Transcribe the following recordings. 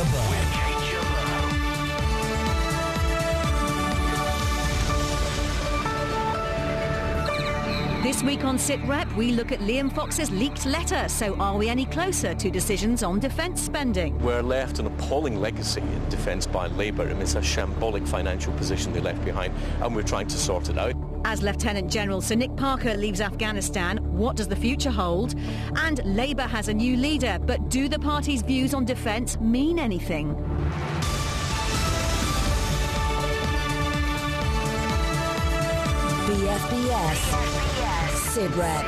Jabbar. This week on Sit Rep, we look at Liam Fox's leaked letter. So, are we any closer to decisions on defence spending? We're left an appalling legacy in defence by Labour. I mean, it's a shambolic financial position they left behind, and we're trying to sort it out. As Lieutenant General Sir Nick Parker leaves Afghanistan, what does the future hold? And Labour has a new leader, but do the party's views on defence mean anything? BFBS. Sit Rep.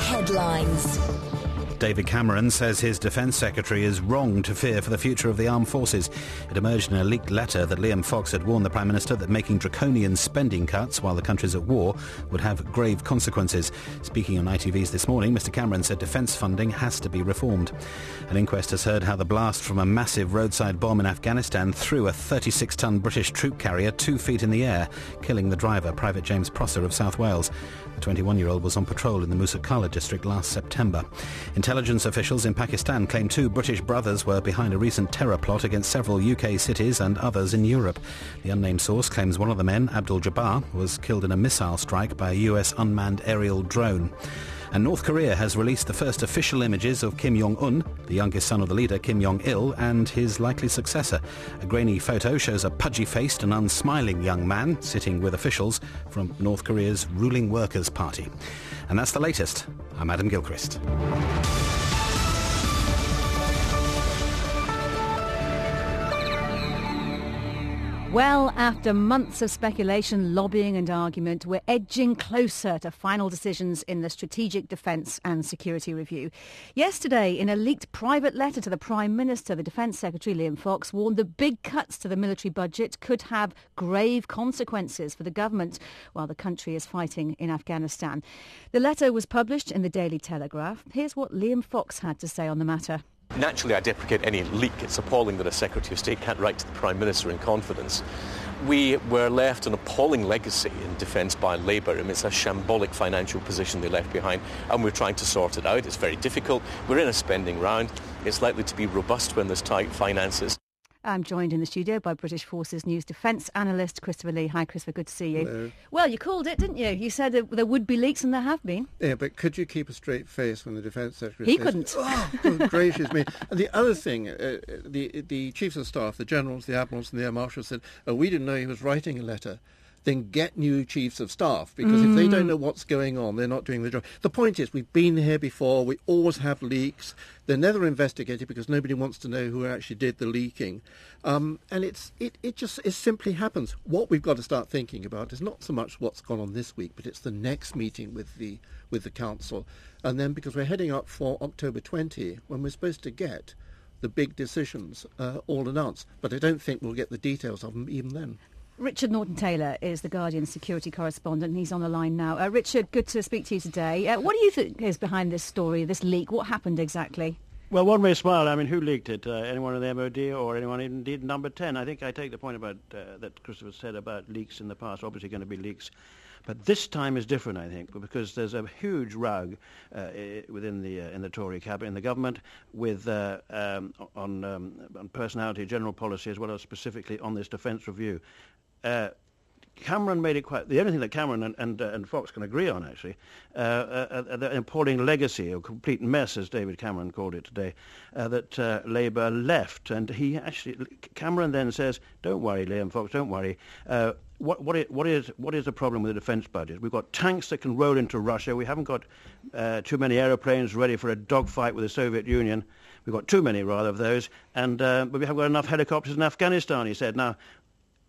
Headlines. David Cameron says his defence secretary is wrong to fear for the future of the armed forces. It emerged in a leaked letter that Liam Fox had warned the Prime Minister that making draconian spending cuts while the country's at war would have grave consequences. Speaking on ITV's this morning, Mr Cameron said defence funding has to be reformed. An inquest has heard how the blast from a massive roadside bomb in Afghanistan threw a 36-ton British troop carrier two feet in the air, killing the driver, Private James Prosser of South Wales. The 21-year-old was on patrol in the Musa Qala district last September. Intelligence officials in Pakistan claim two British brothers were behind a recent terror plot against several UK cities and others in Europe. The unnamed source claims one of the men, Abdul Jabbar, was killed in a missile strike by a US unmanned aerial drone. And North Korea has released the first official images of Kim Jong-un, the youngest son of the leader Kim Jong-il, and his likely successor. A grainy photo shows a pudgy-faced and unsmiling young man sitting with officials from North Korea's ruling Workers' Party. And that's the latest. I'm Adam Gilchrist. Well, after months of speculation, lobbying and argument, we're edging closer to final decisions in the Strategic Defence and Security Review. Yesterday, in a leaked private letter to the Prime Minister, the Defence Secretary Liam Fox warned that big cuts to the military budget could have grave consequences for the government while the country is fighting in Afghanistan. The letter was published in the Daily Telegraph. Here's what Liam Fox had to say on the matter. Naturally, I deprecate any leak. It's appalling that a Secretary of State can't write to the Prime Minister in confidence. We were left an appalling legacy in defence by Labour. I mean, it's a shambolic financial position they left behind, and we're trying to sort it out. It's very difficult. We're in a spending round. It's likely to be robust when there's tight finances. I'm joined in the studio by British Forces News defence analyst Christopher Lee. Hi, Christopher. Good to see you. Hello. Well, you called it, didn't you? You said that there would be leaks, and there have been. Yeah, but could you keep a straight face when the defence secretary? He says, couldn't. Oh, good gracious me! And the other thing, uh, the the chiefs of staff, the generals, the admirals, and the air marshals said, "Oh, we didn't know he was writing a letter." Then get new chiefs of staff because if they don't know what's going on, they're not doing the job. The point is, we've been here before. We always have leaks. They're never investigated because nobody wants to know who actually did the leaking, um, and it's it, it just it simply happens. What we've got to start thinking about is not so much what's gone on this week, but it's the next meeting with the with the council, and then because we're heading up for October 20, when we're supposed to get the big decisions uh, all announced. But I don't think we'll get the details of them even then. Richard Norton-Taylor is the Guardian security correspondent. He's on the line now. Uh, Richard, good to speak to you today. Uh, what do you think is behind this story, this leak? What happened exactly? Well, one may smile. I mean, who leaked it? Uh, anyone in the MOD or anyone indeed number 10? I think I take the point about uh, that Christopher said about leaks in the past. Obviously going to be leaks. But this time is different, I think, because there's a huge rug uh, within the uh, in the Tory cabinet, in the government, with uh, um, on, um, on personality, general policy, as well as specifically on this defence review. Uh, Cameron made it quite. The only thing that Cameron and and, uh, and Fox can agree on, actually, uh, uh, uh, the appalling legacy, a complete mess, as David Cameron called it today, that Labour left, and he actually Cameron then says, "Don't worry, Liam Fox, don't worry." What, what, is, what, is, what is the problem with the defence budget? We've got tanks that can roll into Russia. We haven't got uh, too many aeroplanes ready for a dogfight with the Soviet Union. We've got too many, rather, of those. And, uh, but we haven't got enough helicopters in Afghanistan, he said. Now,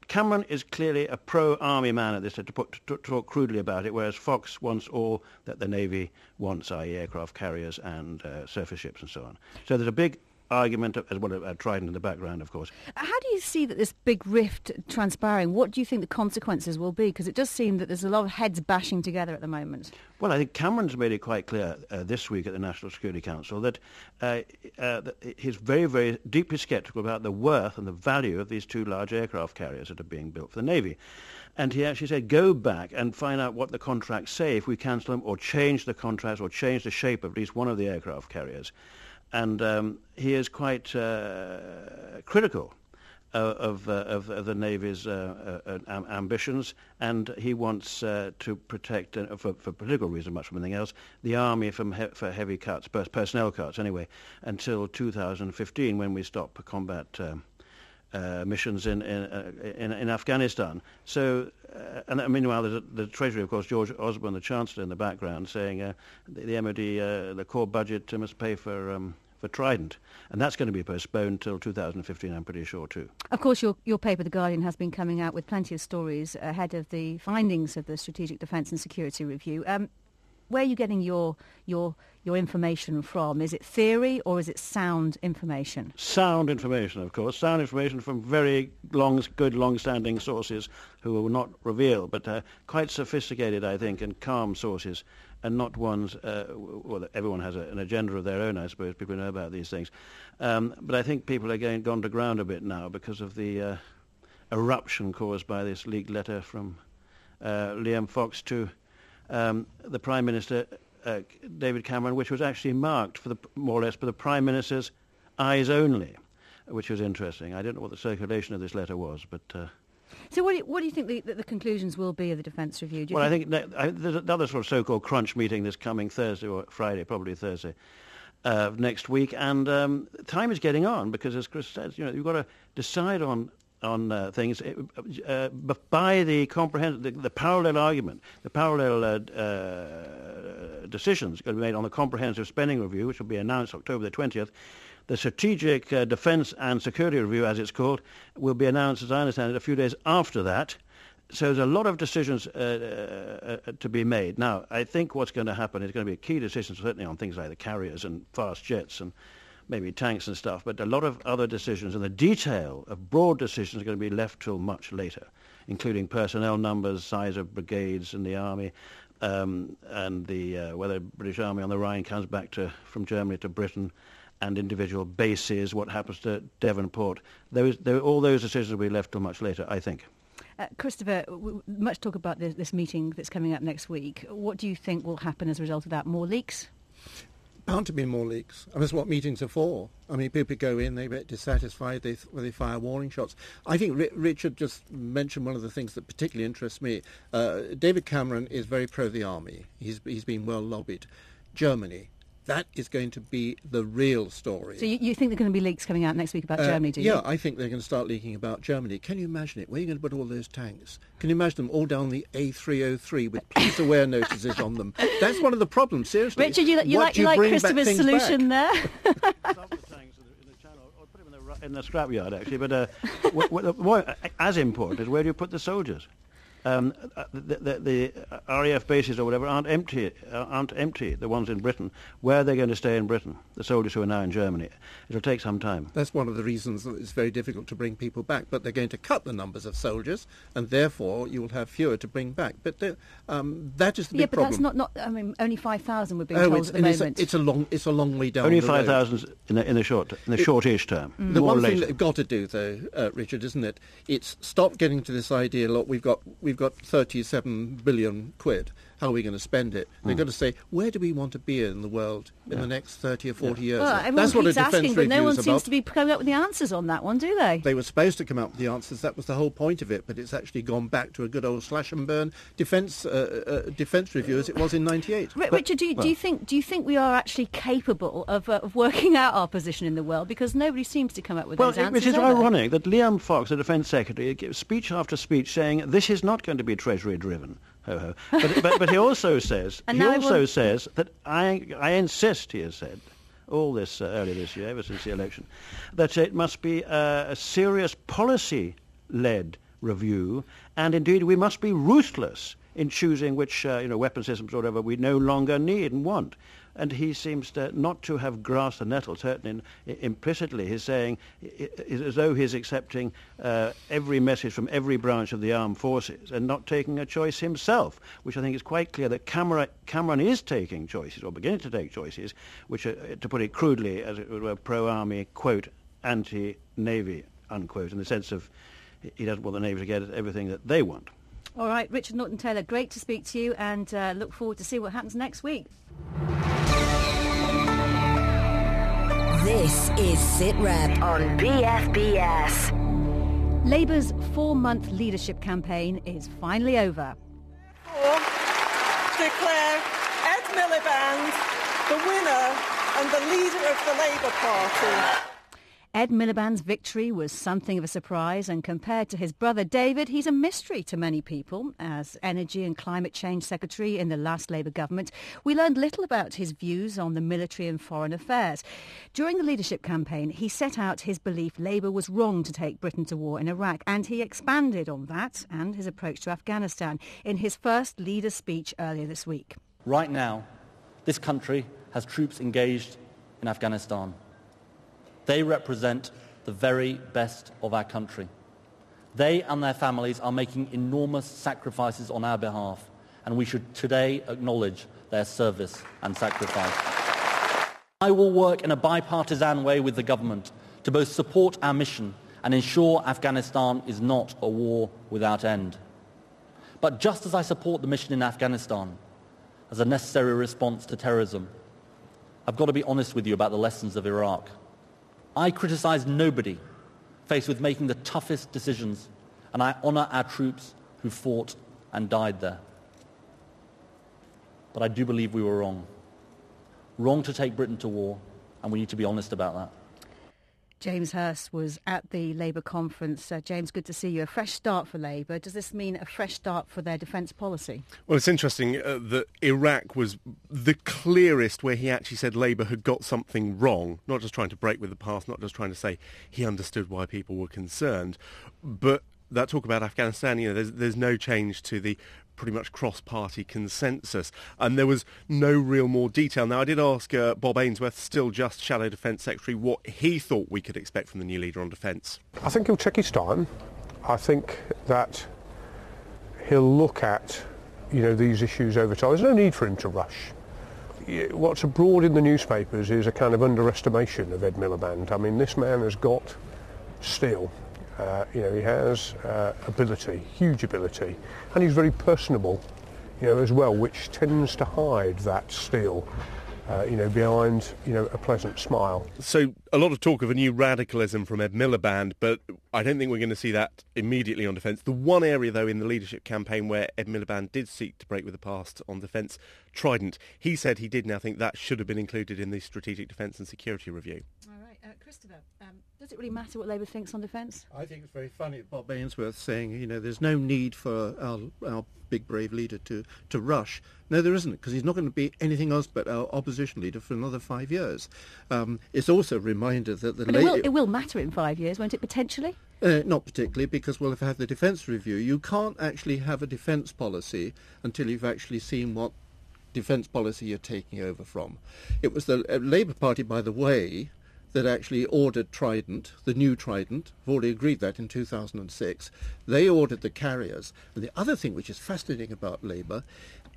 Cameron is clearly a pro-army man at this, to, put, to talk crudely about it, whereas Fox wants all that the Navy wants, i.e. aircraft carriers and uh, surface ships and so on. So there's a big argument as well as uh, Trident in the background, of course. How do you see that this big rift transpiring? What do you think the consequences will be? Because it does seem that there's a lot of heads bashing together at the moment. Well, I think Cameron's made it quite clear uh, this week at the National Security Council that, uh, uh, that he's very, very deeply sceptical about the worth and the value of these two large aircraft carriers that are being built for the Navy. And he actually said, go back and find out what the contracts say if we cancel them or change the contracts or change the shape of at least one of the aircraft carriers. And um, he is quite uh, critical uh, of, uh, of, of, the Navy's uh, ambitions, and he wants to protect, for, for, political reasons, much from anything else, the army from he- for heavy cuts, personnel cuts, anyway, until 2015, when we stop combat um, uh, missions in in, uh, in, in Afghanistan. So, uh, and meanwhile, there's a, the Treasury, of course, George Osborne, the Chancellor, in the background, saying uh, the, the, MOD, uh, the core budget must pay for. Um, for Trident, and that's going to be postponed till 2015, I'm pretty sure too. Of course, your your paper, The Guardian, has been coming out with plenty of stories ahead of the findings of the Strategic Defence and Security Review. Um, where are you getting your your your information from? Is it theory or is it sound information? Sound information, of course. Sound information from very long, good, long-standing sources who will not reveal, but uh, quite sophisticated, I think, and calm sources, and not ones. Uh, well, everyone has a, an agenda of their own, I suppose. People know about these things, um, but I think people are getting gone to ground a bit now because of the uh, eruption caused by this leaked letter from uh, Liam Fox to um, the Prime Minister, uh, David Cameron, which was actually marked for the, more or less for the Prime Minister's eyes only, which was interesting. I don't know what the circulation of this letter was, but... Uh, so what do you, what do you think the, the, the, conclusions will be of the defence review? well, think I think I, there's another sort of so-called crunch meeting this coming Thursday or Friday, probably Thursday, uh, next week, and um, time is getting on because, as Chris says, you know, you've got to decide on on uh, things uh, by the comprehensive, the, the, parallel argument, the parallel uh, uh, decisions going to be made on the comprehensive spending review, which will be announced October the 20th. The strategic uh, defence and security review, as it's called, will be announced, as I understand it, a few days after that. So there's a lot of decisions uh, to be made. Now, I think what's going to happen is going to be a key decision, certainly on things like the carriers and fast jets and maybe tanks and stuff, but a lot of other decisions and the detail of broad decisions are going to be left till much later, including personnel numbers, size of brigades in the army, um, and the uh, whether British Army on the Rhine comes back to from Germany to Britain, and individual bases, what happens to Devonport. Those, all those decisions will be left till much later, I think. Uh, Christopher, much talk about this, this meeting that's coming up next week. What do you think will happen as a result of that? More leaks? Bound to be more leaks. I mean, that's what meetings are for. I mean, people go in, they get dissatisfied, they, they fire warning shots. I think R- Richard just mentioned one of the things that particularly interests me. Uh, David Cameron is very pro the army. He's, he's been well lobbied. Germany, that is going to be the real story. So you, you think there are going to be leaks coming out next week about uh, Germany, do you? Yeah, I think they're going to start leaking about Germany. Can you imagine it? Where are you going to put all those tanks? Can you imagine them all down the A303 with police aware notices on them? That's one of the problems, seriously. Richard, you, you like, you like Christopher's solution back? there? in the scrapyard, actually. But uh, what, what, what, as important is where do you put the soldiers? Um, the, the, the, RAF bases or whatever aren't empty, uh, aren't empty, the ones in Britain. Where are they going to stay in Britain, the soldiers who are now in Germany? It'll take some time. That's one of the reasons that it's very difficult to bring people back. But they're going to cut the numbers of soldiers, and therefore you will have fewer to bring back. But um, that is the yeah, big problem. Yeah, but that's not, not, I mean, only 5,000 would be oh, told at the moment. It's a, it's a, long, it's a long way down Only 5,000 in the, in the short, in the it, shortish term. Mm. The one thing that you've got to do, though, uh, Richard, isn't it? It's stop getting to this idea. Look, we've got we've got 37 billion quid. How are we going to spend it? They've going to say, where do we want to be in the world in yeah. the next 30 or 40 yeah. years? Well, That's what a defence asking, but no one seems about. to be coming up with the answers on that one, do they? They were supposed to come up with the answers. That was the whole point of it, but it's actually gone back to a good old slash and burn defence uh, uh, defence review as it was in '98. R- Richard, do you, well, do you, think do you think we are actually capable of, uh, of working out our position in the world? Because nobody seems to come up with well, those answers. Which is ironic that Liam Fox, the Defence Secretary, gives speech after speech saying this is not going to be Treasury driven ho ho. But, but, but he also says he also says that I I insist. He has said all this uh, earlier this year, ever since the election, that it must be a, a serious policy-led review, and indeed we must be ruthless in choosing which uh, you know weapon systems or whatever we no longer need and want. and he seems to not to have grasped the nettle. Certainly, in, implicitly, he's saying as though he's accepting uh, every message from every branch of the armed forces and not taking a choice himself, which I think is quite clear that Cameron, Cameron is taking choices or beginning to take choices, which, are, to put it crudely, as it were, pro-army, quote, anti-navy, unquote, in the sense of he doesn't want the Navy to get everything that they want. All right, Richard Norton Taylor, great to speak to you and uh, look forward to see what happens next week. This is SitRep on BFBS. Labour's four-month leadership campaign is finally over. Declare Ed Miliband the winner and the leader of the Labour Party. Ed Miliband's victory was something of a surprise, and compared to his brother David, he's a mystery to many people. As Energy and Climate Change Secretary in the last Labour government, we learned little about his views on the military and foreign affairs. During the leadership campaign, he set out his belief Labour was wrong to take Britain to war in Iraq, and he expanded on that and his approach to Afghanistan in his first leader speech earlier this week. Right now, this country has troops engaged in Afghanistan. They represent the very best of our country. They and their families are making enormous sacrifices on our behalf, and we should today acknowledge their service and sacrifice. I will work in a bipartisan way with the government to both support our mission and ensure Afghanistan is not a war without end. But just as I support the mission in Afghanistan as a necessary response to terrorism, I've got to be honest with you about the lessons of Iraq. I criticize nobody faced with making the toughest decisions, and I honor our troops who fought and died there. But I do believe we were wrong. Wrong to take Britain to war, and we need to be honest about that. James Hurst was at the Labour conference. Uh, James, good to see you. A fresh start for Labour. Does this mean a fresh start for their defence policy? Well, it's interesting uh, that Iraq was the clearest where he actually said Labour had got something wrong, not just trying to break with the past, not just trying to say he understood why people were concerned, but that talk about Afghanistan, you know, there's, there's no change to the pretty much cross-party consensus, and there was no real more detail. Now, I did ask uh, Bob Ainsworth, still just Shadow Defence Secretary, what he thought we could expect from the new leader on defence. I think he'll check his time. I think that he'll look at, you know, these issues over time. There's no need for him to rush. What's abroad in the newspapers is a kind of underestimation of Ed Miliband. I mean, this man has got steel uh, you know, he has uh, ability, huge ability, and he's very personable, you know, as well, which tends to hide that steel. Uh, you know, behind, you know, a pleasant smile. So a lot of talk of a new radicalism from Ed Miliband, but I don't think we're going to see that immediately on defence. The one area, though, in the leadership campaign where Ed Miliband did seek to break with the past on defence, Trident, he said he did now think that should have been included in the Strategic Defence and Security Review. All right, uh, Christopher, um, does it really matter what Labour thinks on defence? I think it's very funny Bob Ainsworth saying, you know, there's no need for our, our big brave leader to, to rush. No, there isn't, because he's not going to be anything else but our opposition leader for another five years. Um, it's also a reminder that the... But it, will, it will matter in five years, won't it, potentially? Uh, not particularly, because we'll have had the defence review. You can't actually have a defence policy until you've actually seen what defence policy you're taking over from. It was the uh, Labour Party, by the way, that actually ordered Trident, the new Trident. I've already agreed that in 2006. They ordered the carriers. And the other thing which is fascinating about Labour,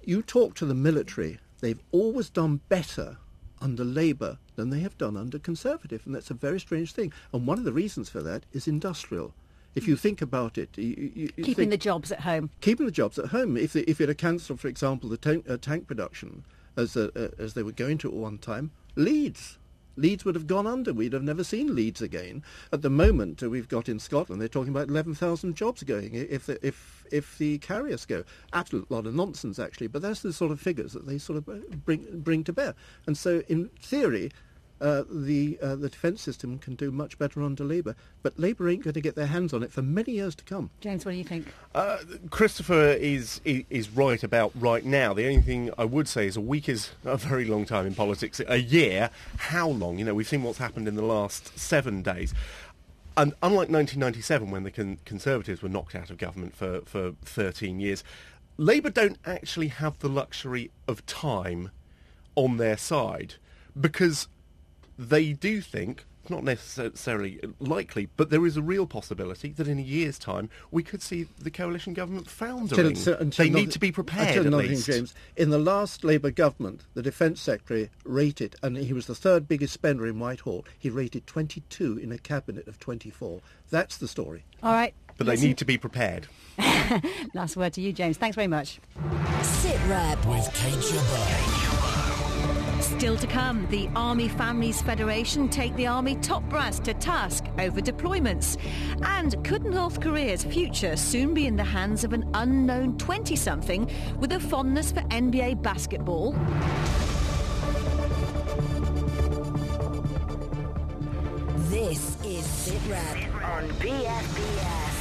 you talk to the military, they've always done better under Labour than they have done under Conservative. And that's a very strange thing. And one of the reasons for that is industrial. If you think about it, you, you, keeping think, the jobs at home. Keeping the jobs at home. If they, if it had cancelled, for example, the tank, uh, tank production as uh, uh, as they were going to at one time, Leeds Leeds would have gone under. We'd have never seen Leeds again. At the moment, uh, we've got in Scotland, they're talking about 11,000 jobs going if the, if if the carriers go. Absolute lot of nonsense, actually, but that's the sort of figures that they sort of uh, bring bring to bear. And so, in theory, uh, the uh, the defence system can do much better under Labour. But Labour ain't going to get their hands on it for many years to come. James, what do you think? Uh, Christopher is, is, is right about right now. The only thing I would say is a week is a very long time in politics. A year, how long? You know, we've seen what's happened in the last seven days. And unlike 1997, when the con- Conservatives were knocked out of government for, for 13 years, Labour don't actually have the luxury of time on their side because they do think not necessarily likely, but there is a real possibility that in a year's time we could see the coalition government foundering. Until- uh, until they not- need to be prepared at nothing, least. James. In the last Labour government, the Defence Secretary rated, and he was the third biggest spender in Whitehall, he rated 22 in a cabinet of 24. That's the story. All right. But they need to be prepared. Last word to you, James. Thanks very much. Sit Rep. With Kate Jabbar. Still to come, the Army Families Federation take the Army top brass to task over deployments. And could North Korea's future soon be in the hands of an unknown 20-something with a fondness for NBA basketball? This is Sit Rep on BFBS.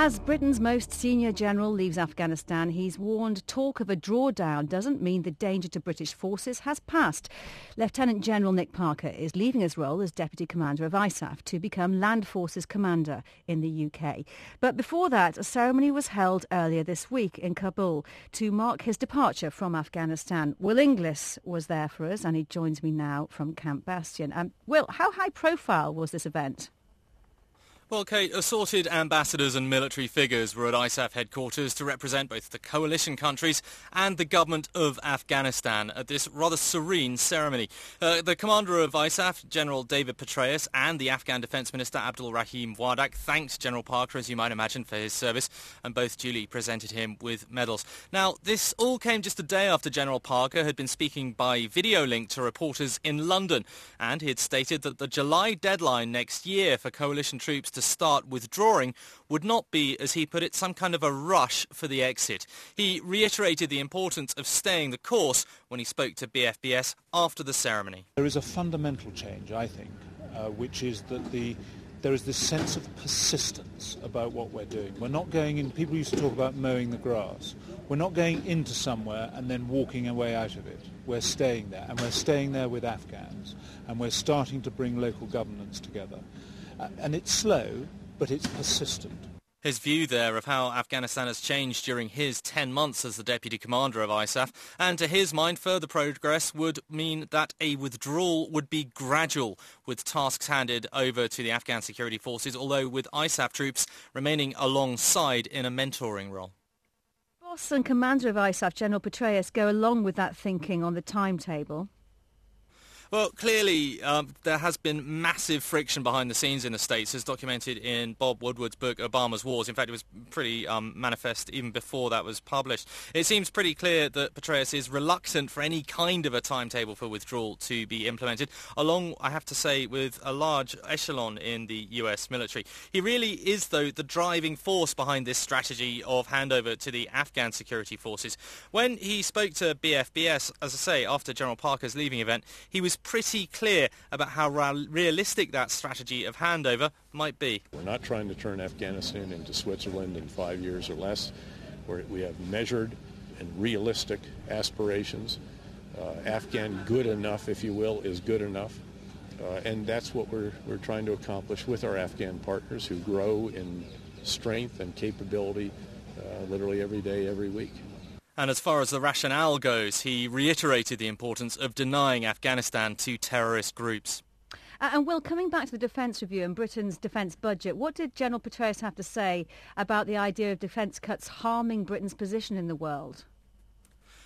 As Britain's most senior general leaves Afghanistan, he's warned talk of a drawdown doesn't mean the danger to British forces has passed. Lieutenant General Nick Parker is leaving his role as Deputy Commander of ISAF to become Land Forces Commander in the UK. But before that, a ceremony was held earlier this week in Kabul to mark his departure from Afghanistan. Will Inglis was there for us and he joins me now from Camp Bastion. Um, Will, how high profile was this event? Well, Kate, assorted ambassadors and military figures were at ISAF headquarters to represent both the coalition countries and the government of Afghanistan at this rather serene ceremony. Uh, the commander of ISAF, General David Petraeus, and the Afghan Defence Minister Abdul Rahim Wardak thanked General Parker, as you might imagine, for his service, and both duly presented him with medals. Now, this all came just a day after General Parker had been speaking by video link to reporters in London, and he had stated that the July deadline next year for coalition troops to start withdrawing would not be, as he put it, some kind of a rush for the exit. He reiterated the importance of staying the course when he spoke to BFBS after the ceremony. There is a fundamental change, I think, uh, which is that the there is this sense of persistence about what we're doing. We're not going in. People used to talk about mowing the grass. We're not going into somewhere and then walking away out of it. We're staying there, and we're staying there with Afghans, and we're starting to bring local governance together. Uh, and it's slow, but it's persistent. His view there of how Afghanistan has changed during his 10 months as the deputy commander of ISAF, and to his mind further progress would mean that a withdrawal would be gradual, with tasks handed over to the Afghan security forces, although with ISAF troops remaining alongside in a mentoring role. Boss and commander of ISAF, General Petraeus, go along with that thinking on the timetable. Well, clearly um, there has been massive friction behind the scenes in the States, as documented in Bob Woodward's book, Obama's Wars. In fact, it was pretty um, manifest even before that was published. It seems pretty clear that Petraeus is reluctant for any kind of a timetable for withdrawal to be implemented, along, I have to say, with a large echelon in the US military. He really is, though, the driving force behind this strategy of handover to the Afghan security forces. When he spoke to BFBS, as I say, after General Parker's leaving event, he was pretty clear about how realistic that strategy of handover might be. We're not trying to turn Afghanistan into Switzerland in five years or less. We're, we have measured and realistic aspirations. Uh, Afghan good enough, if you will, is good enough. Uh, and that's what we're, we're trying to accomplish with our Afghan partners who grow in strength and capability uh, literally every day, every week. And as far as the rationale goes, he reiterated the importance of denying Afghanistan to terrorist groups. Uh, and Will, coming back to the defence review and Britain's defence budget, what did General Petraeus have to say about the idea of defence cuts harming Britain's position in the world?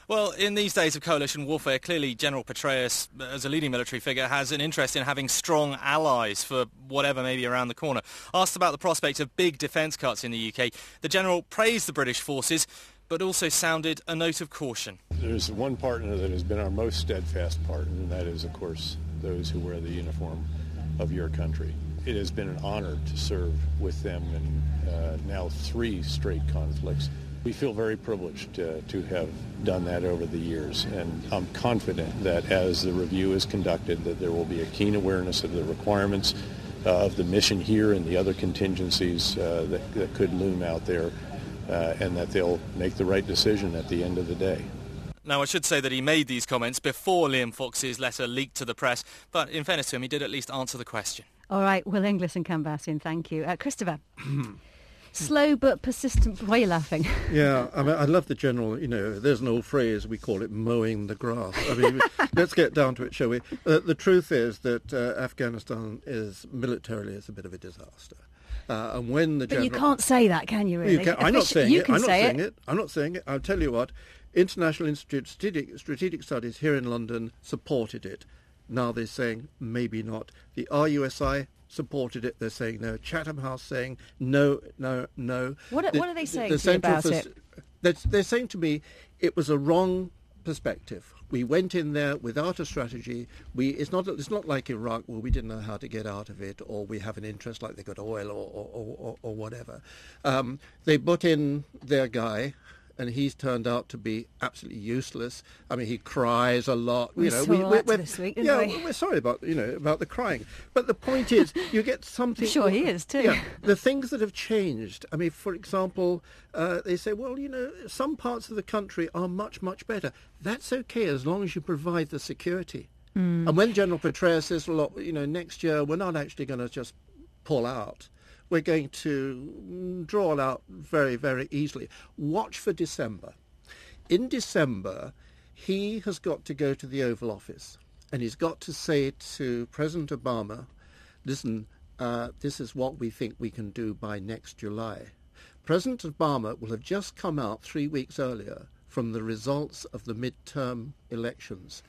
Well, in these days of coalition warfare, clearly General Petraeus, as a leading military figure, has an interest in having strong allies for whatever may be around the corner. Asked about the prospect of big defence cuts in the UK, the General praised the British forces, but also sounded a note of caution. There's one partner that has been our most steadfast partner, and that is, of course, those who wear the uniform of your country. It has been an honor to serve with them in uh, now three straight conflicts. We feel very privileged uh, to have done that over the years, and I'm confident that as the review is conducted, that there will be a keen awareness of the requirements uh, of the mission here and the other contingencies uh, that, that could loom out there, uh, and that they'll make the right decision at the end of the day. Now, I should say that he made these comments before Liam Fox's letter leaked to the press, but in fairness to him, he did at least answer the question. All right, Will Inglis and Camp Bastion, thank you. Uh, Christopher, slow but persistent. Why are you laughing? Yeah, I mean, I love the general. You know, there's an old phrase we call it mowing the grass. I mean, let's get down to it, shall we? Uh, the truth is that uh, Afghanistan is militarily is a bit of a disaster. Uh, and when the But general, you can't say that, can you? Really? You can, I'm not saying you it. can I'm not say saying it. it. I'm not saying it. I'll tell you what. International Institute of Strategic, Strategic Studies here in London supported it. Now they're saying maybe not. The RUSI supported it. They're saying no. Chatham House saying no, no, no. What are- The- what are they saying the you about for- it? They're, they're saying to me it was a wrong perspective. We went in there without a strategy. We it's not it's not like Iraq where we didn't know how to get out of it, or we have an interest like they got oil or or, or, or, whatever. Um, they put in their guy. And he's turned out to be absolutely useless. I mean, he cries a lot. We you know, saw we, that we're, this week, yeah, we? we're sorry about you know about the crying. But the point is, you get something. sure he is too. Yeah, the things that have changed. I mean, for example, uh, they say, well, you know, some parts of the country are much, much better. That's okay as long as you provide the security. Mm. And when General Petraeus says, well, you know, next year we're not actually going to just pull out. We're going to draw out very, very easily. Watch for December. In December, he has got to go to the Oval Office and he's got to say to President Obama, listen, uh, this is what we think we can do by next July. President Obama will have just come out three weeks earlier from the results of the midterm elections.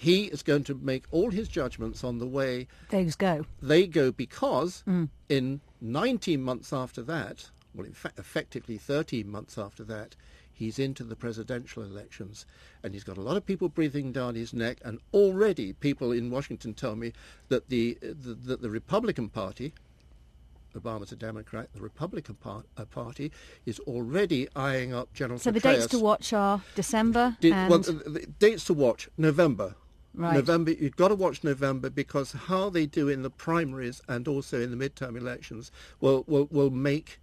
He is going to make all his judgments on the way Those go. they go because in 19 months after that, well, in fact, effectively 13 months after that, he's into the presidential elections. And he's got a lot of people breathing down his neck. And already people in Washington tell me that the, the, that the Republican Party, Obama's a Democrat, the Republican par- uh, Party is already eyeing up General So the dates to watch are December and well, the, the dates to watch November. Right. November. You've got to watch November because how they do in the primaries and also in the midterm elections will will, will make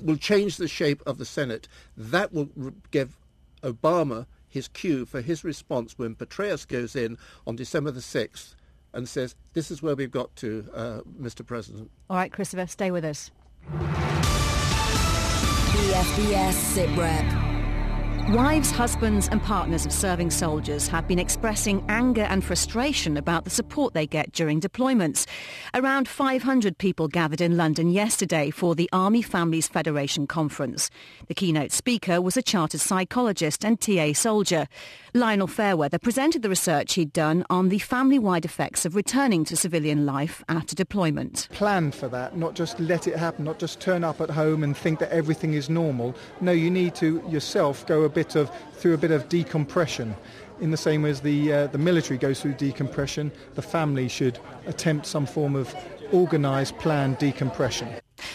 will change the shape of the Senate. That will give Obama his cue for his response when Petraeus goes in on December the sixth and says, "This is where we've got to, uh, Mr. President." All right, Christopher, stay with us. BFBS SITREP. Wives, husbands and partners of serving soldiers have been expressing anger and frustration about the support they get during deployments. Around 500 people gathered in London yesterday for the Army Families Federation conference. The keynote speaker was a chartered psychologist and TA soldier. Lionel Fairweather presented the research he'd done on the family-wide effects of returning to civilian life after deployment. plan for that, not just let it happen, not just turn up at home and think that everything is normal. No, you need to yourself go bit of through a bit of decompression. In the same way as the uh, the military goes through decompression, the family should attempt some form of organised, planned decompression.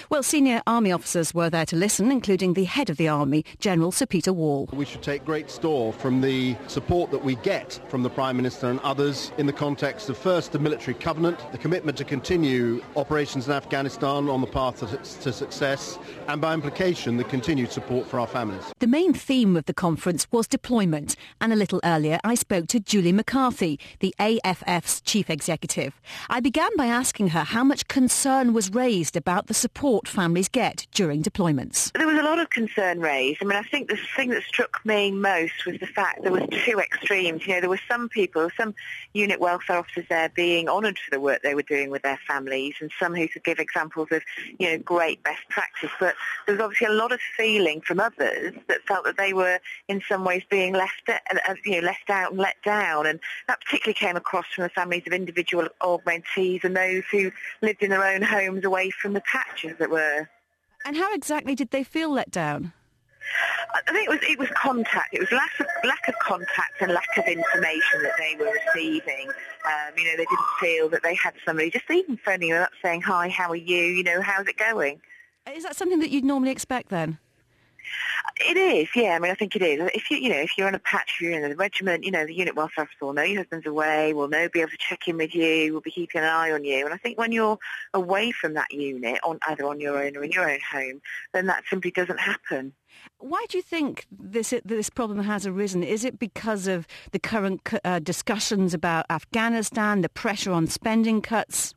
Well, senior army officers were there to listen, including the head of the army, General Sir Peter Wall. We should take great store from the support that we get from the Prime Minister and others in the context of first the military covenant, the commitment to continue operations in Afghanistan on the path to, success, and by implication the continued support for our families. The main theme of the conference was deployment, and a little earlier I spoke to Julie McCarthy, the AFF's chief executive. I began by asking her how much concern was raised about the support families get during deployments. There was a lot of concern raised. I mean, I think the thing that struck me most was the fact there was two extremes. You know, there were some people, some unit welfare officers there being honoured for the work they were doing with their families, and some who could give examples of, you know, great best practice. But there was obviously a lot of feeling from others that felt that they were in some ways being left, uh, you know, left out and let down, and that particularly came across from the families of individual augmentees and those who lived in their own homes away from the patch, as it were. And how exactly did they feel let down? I think it was it was contact. It was lack of lack of contact and lack of information that they were receiving. Um, you know, they didn't feel that they had somebody just even phoning them up saying, "Hi, how are you? You know, how's it going?" Is that something that you'd normally expect then? It is, yeah. I mean, I think it is. If you, you know, if you're on a patch, you're in the regiment, you know, the unit welfare officer will know your husband's away, will know, be able to check in with you, will be keeping an eye on you. And I think when you're away from that unit, on either on your own or in your own home, then that simply doesn't happen. Why do you think this this problem has arisen? Is it because of the current uh, discussions about Afghanistan, the pressure on spending cuts?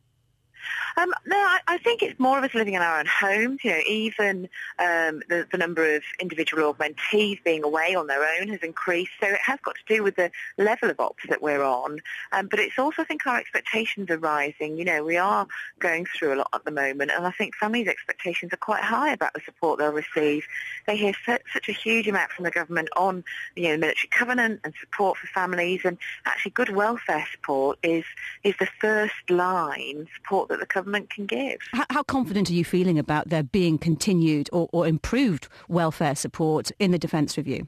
Um, no, I, I think it's more of us living in our own homes. You know, even um, the, the number of individual augmentees being away on their own has increased. So it has got to do with the level of ops that we're on. Um, but it's also, I think, our expectations are rising. You know, we are going through a lot at the moment, and I think families' expectations are quite high about the support they'll receive. They hear such, such a huge amount from the government on, you know, military covenant and support for families, and actually good welfare support is is the first line support that the government can give. How, confident are you feeling about there being continued or, or improved welfare support in the Defence Review?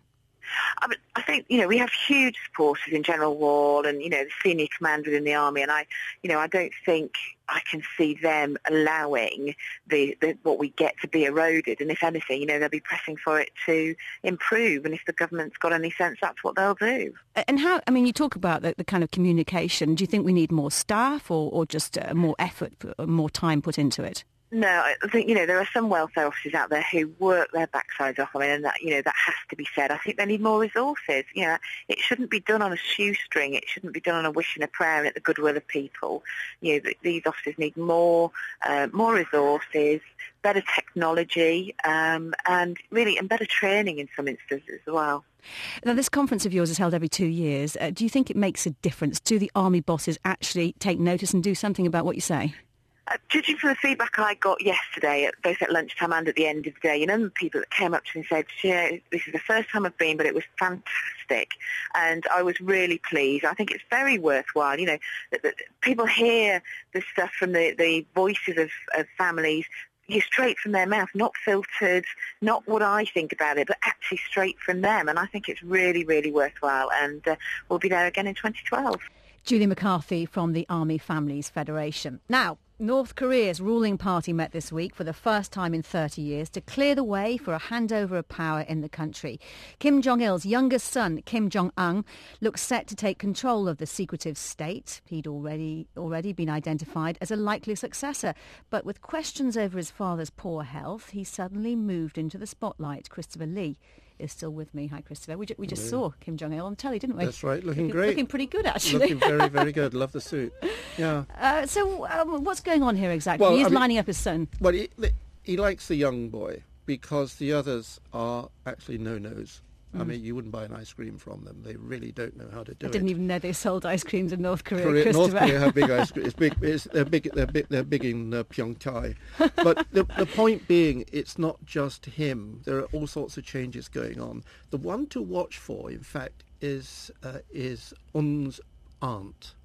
I, mean, I think you know we have huge supporters in General Wall and you know the senior command within the army, and I, you know, I don't think I can see them allowing the, the what we get to be eroded. And if anything, you know, they'll be pressing for it to improve. And if the government's got any sense, that's what they'll do. And how? I mean, you talk about the, the kind of communication. Do you think we need more staff or, or just uh, more effort, more time put into it? No, I think you know there are some welfare officers out there who work their backsides off. I mean, and that you know that has to be said. I think they need more resources. You know, it shouldn't be done on a shoestring. It shouldn't be done on a wish and a prayer and at the goodwill of people. You know, these officers need more, uh, more resources, better technology, um, and really and better training in some instances as well. Now, this conference of yours is held every two years. Uh, do you think it makes a difference? Do the army bosses actually take notice and do something about what you say? Uh, judging from the feedback I got yesterday, both at lunchtime and at the end of the day, you know, people that came up to me and said, yeah, this is the first time I've been, but it was fantastic. And I was really pleased. I think it's very worthwhile. You know, that, that people hear the stuff from the, the voices of, of families you straight from their mouth, not filtered, not what I think about it, but actually straight from them. And I think it's really, really worthwhile. And uh, we'll be there again in 2012. Julie McCarthy from the Army Families Federation. Now, North Korea's ruling party met this week for the first time in 30 years to clear the way for a handover of power in the country. Kim Jong-il's youngest son, Kim Jong-un, looks set to take control of the secretive state. He'd already already been identified as a likely successor, but with questions over his father's poor health, he suddenly moved into the spotlight. Christopher Lee is still with me. Hi, Christopher. We, ju- we just yeah. saw Kim Jong Il on telly, didn't we? That's right. Looking, looking great. Looking pretty good, actually. Looking very, very good. Love the suit. Yeah. Uh, so, um, what's going on here exactly? Well, He's I mean, lining up his son. Well, he, he likes the young boy because the others are actually no-nos. Mm. I mean, you wouldn't buy an ice cream from them. They really don't know how to do it. I didn't even know they sold ice creams in North Korea. Korea North Korea have big ice cream. It's big. It's, they're big. They're big. They're big in uh. But the, the point being, it's not just him. There are all sorts of changes going on. The one to watch for, in fact, is uh, is Un's aunt.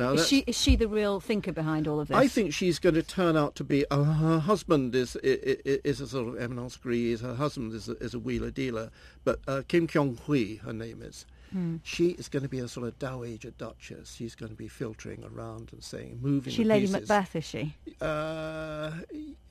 Now, is she is she the real thinker behind all of this? I think she's going to turn out to be. Uh, her husband is, is, is a sort of eminence grise. Her husband is a, is a wheeler dealer, but uh, Kim Kyung Hui, her name is. Hmm. She is going to be a sort of dowager duchess. She's going to be filtering around and saying, moving. She Lady pieces. Macbeth, is she? Uh,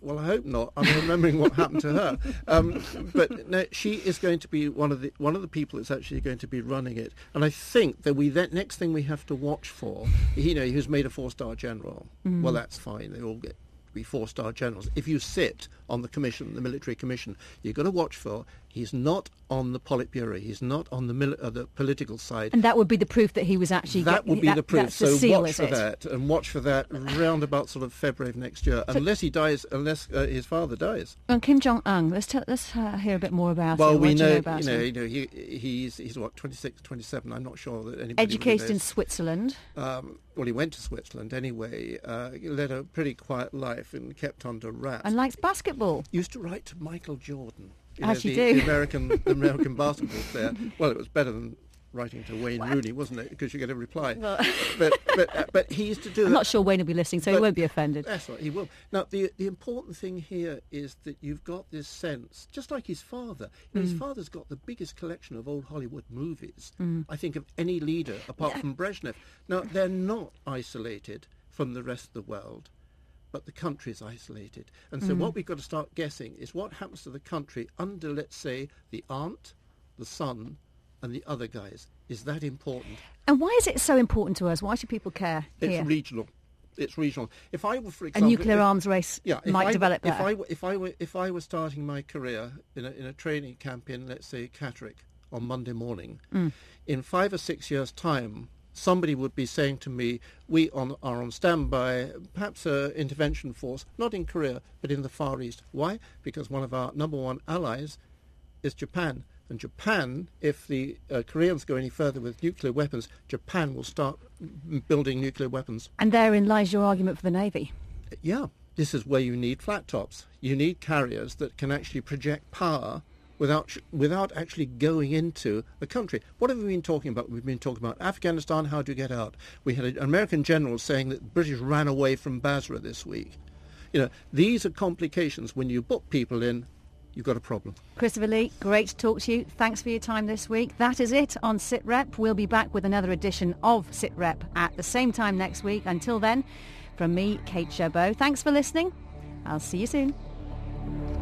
well, I hope not. I'm remembering what happened to her. Um, but no, she is going to be one of the one of the people that's actually going to be running it. And I think that we that next thing we have to watch for, you know, who's made a four-star general. Mm. Well, that's fine. They all get be four-star generals. If you sit on the commission, the military commission, you've got to watch for He's not on the Politburo. He's not on the, mili- uh, the political side. And that would be the proof that he was actually. That would be that, the proof. so the seal, watch for it? that, and watch for that round about sort of February of next year, so unless he dies, unless uh, his father dies. And Kim Jong Un. Let's tell, let's uh, hear a bit more about. Well, him. we know, you know, you know, him? you know, he, he's he's what 26, 27. I'm not sure that anybody. Educated really in Switzerland. Um, well, he went to Switzerland anyway. Uh, he led a pretty quiet life and kept under wraps. And likes basketball. Used to write to Michael Jordan you know, the, do. the American the American basketball player. Well, it was better than writing to Wayne what? Rooney, wasn't it? Because you get a reply. Well. but but uh, but he used to do. I'm that. not sure Wayne will be listening, so but, he won't be offended. That's right, he will. Now the the important thing here is that you've got this sense, just like his father. Mm. His father's got the biggest collection of old Hollywood movies, mm. I think, of any leader apart yeah. from Brezhnev. Now they're not isolated from the rest of the world but the country is isolated. And so mm. what we've got to start guessing is what happens to the country under, let's say, the aunt, the son, and the other guys. Is that important? And why is it so important to us? Why should people care It's here? regional. It's regional. If I were, for example, a nuclear if, arms race yeah, might I, develop if. I, if I were if I were starting my career in a, in a training camp in, let's say, Catterick on Monday morning, mm. in five or six years' time, somebody would be saying to me, we on, are on standby, perhaps an intervention force, not in Korea, but in the Far East. Why? Because one of our number one allies is Japan. And Japan, if the uh, Koreans go any further with nuclear weapons, Japan will start building nuclear weapons. And therein lies your argument for the Navy. Yeah, this is where you need flat tops. You need carriers that can actually project power without without actually going into the country. What have we been talking about? We've been talking about Afghanistan. How do you get out? We had an American general saying that the British ran away from Basra this week. You know, these are complications. When you book people in, you've got a problem. Christopher Lee, great to talk to you. Thanks for your time this week. That is it on SitRep. We'll be back with another edition of SitRep at the same time next week. Until then, from me, Kate Chabot, thanks for listening. I'll see you soon.